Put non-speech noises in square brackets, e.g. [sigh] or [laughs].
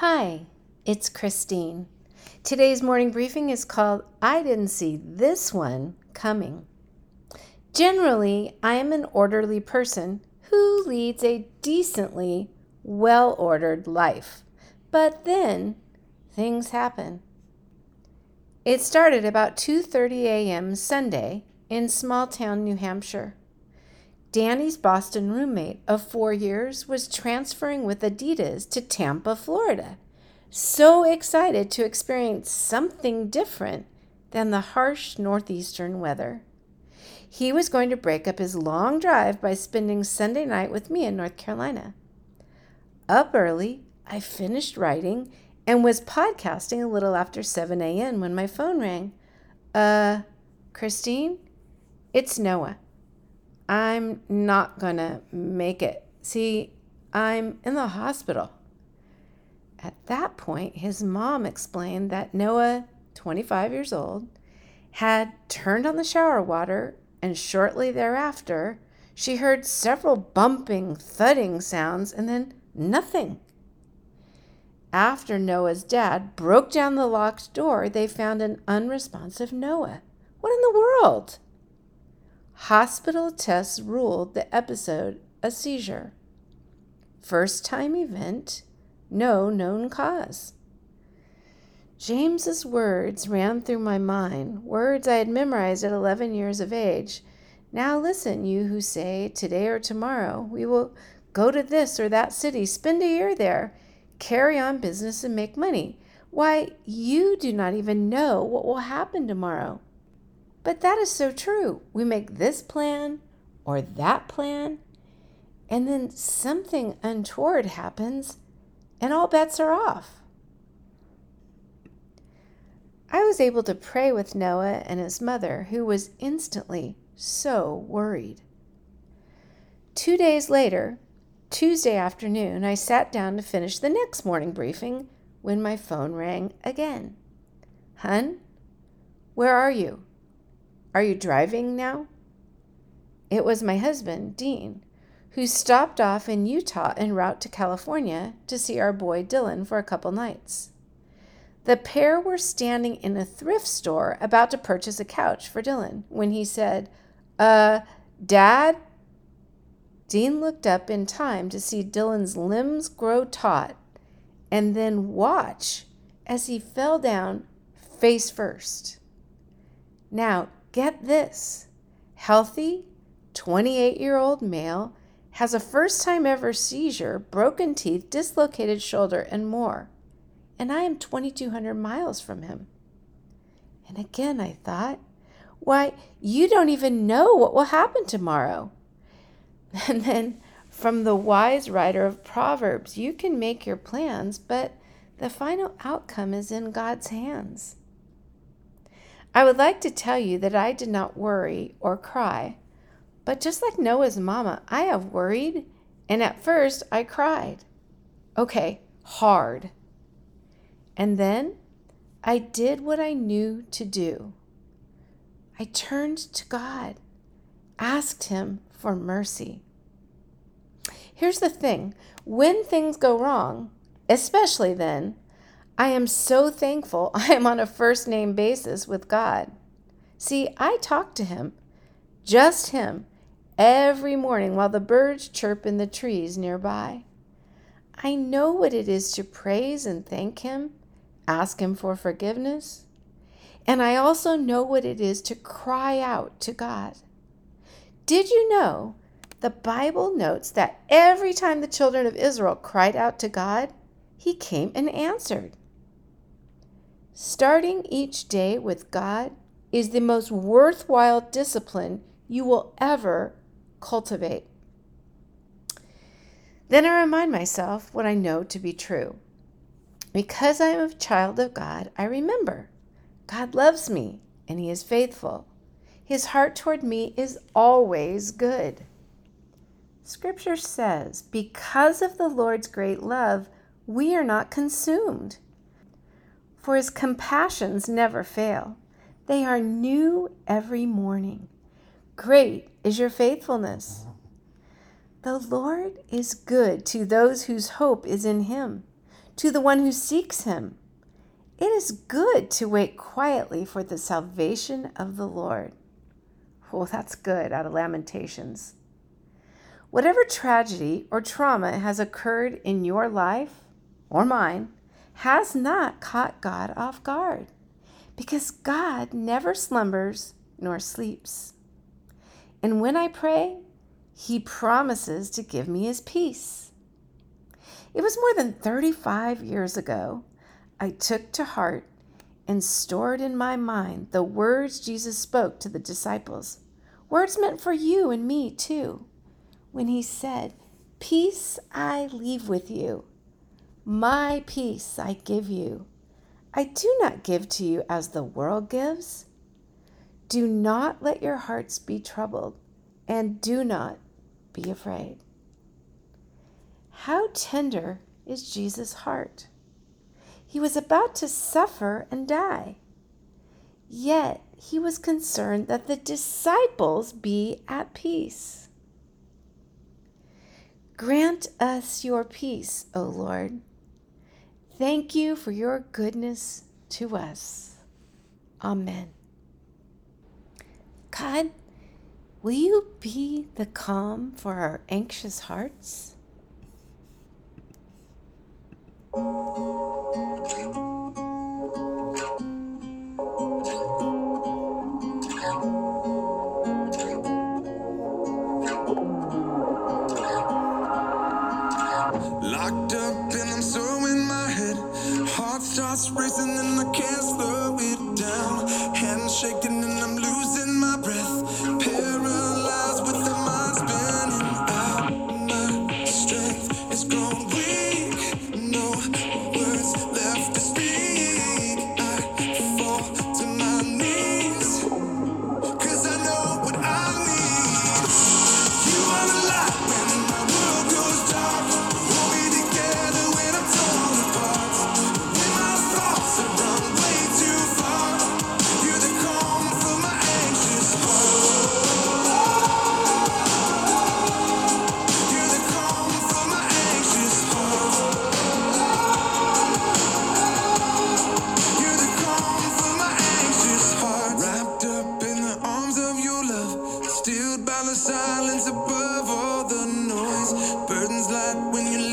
Hi, it's Christine. Today's morning briefing is called I Didn't See This One Coming. Generally, I am an orderly person who leads a decently well ordered life. But then things happen. It started about 2:30 a.m. Sunday in small town New Hampshire. Danny's Boston roommate of 4 years was transferring with Adidas to Tampa, Florida. So excited to experience something different than the harsh northeastern weather. He was going to break up his long drive by spending Sunday night with me in North Carolina. Up early, I finished writing and was podcasting a little after 7 a.m. when my phone rang. Uh, Christine? It's Noah. I'm not gonna make it. See, I'm in the hospital. At that point, his mom explained that Noah, 25 years old, had turned on the shower water, and shortly thereafter, she heard several bumping, thudding sounds and then nothing. After Noah's dad broke down the locked door, they found an unresponsive Noah. What in the world? Hospital tests ruled the episode a seizure. First time event, no known cause. James's words ran through my mind, words I had memorized at 11 years of age. Now listen, you who say, today or tomorrow, we will go to this or that city, spend a year there carry on business and make money. Why, you do not even know what will happen tomorrow. But that is so true. We make this plan or that plan, and then something untoward happens, and all bets are off. I was able to pray with Noah and his mother, who was instantly so worried. Two days later, Tuesday afternoon, I sat down to finish the next morning briefing when my phone rang again. Hun, where are you? Are you driving now? It was my husband, Dean, who stopped off in Utah en route to California to see our boy Dylan for a couple nights. The pair were standing in a thrift store about to purchase a couch for Dylan when he said, Uh, Dad, Dean looked up in time to see Dylan's limbs grow taut and then watch as he fell down face first. Now, get this healthy, 28 year old male has a first time ever seizure, broken teeth, dislocated shoulder, and more. And I am 2,200 miles from him. And again, I thought, why, you don't even know what will happen tomorrow. [laughs] And then from the wise writer of Proverbs, you can make your plans, but the final outcome is in God's hands. I would like to tell you that I did not worry or cry, but just like Noah's mama, I have worried, and at first I cried. Okay, hard. And then I did what I knew to do. I turned to God, asked Him for mercy. Here's the thing when things go wrong, especially then, I am so thankful [laughs] I am on a first name basis with God. See, I talk to Him, just Him, every morning while the birds chirp in the trees nearby. I know what it is to praise and thank Him, ask Him for forgiveness, and I also know what it is to cry out to God. Did you know the Bible notes that every time the children of Israel cried out to God, He came and answered. Starting each day with God is the most worthwhile discipline you will ever cultivate. Then I remind myself what I know to be true. Because I am a child of God, I remember God loves me and He is faithful. His heart toward me is always good. Scripture says, Because of the Lord's great love, we are not consumed. For his compassions never fail, they are new every morning. Great is your faithfulness. The Lord is good to those whose hope is in him, to the one who seeks him. It is good to wait quietly for the salvation of the Lord. Oh, that's good out of Lamentations. Whatever tragedy or trauma has occurred in your life or mine has not caught God off guard because God never slumbers nor sleeps. And when I pray, He promises to give me His peace. It was more than 35 years ago I took to heart and stored in my mind the words Jesus spoke to the disciples, words meant for you and me too, when He said, Peace I leave with you, my peace I give you. I do not give to you as the world gives. Do not let your hearts be troubled, and do not be afraid. How tender is Jesus' heart! He was about to suffer and die. Yet he was concerned that the disciples be at peace. Grant us your peace, O Lord. Thank you for your goodness to us. Amen. God, will you be the calm for our anxious hearts? when you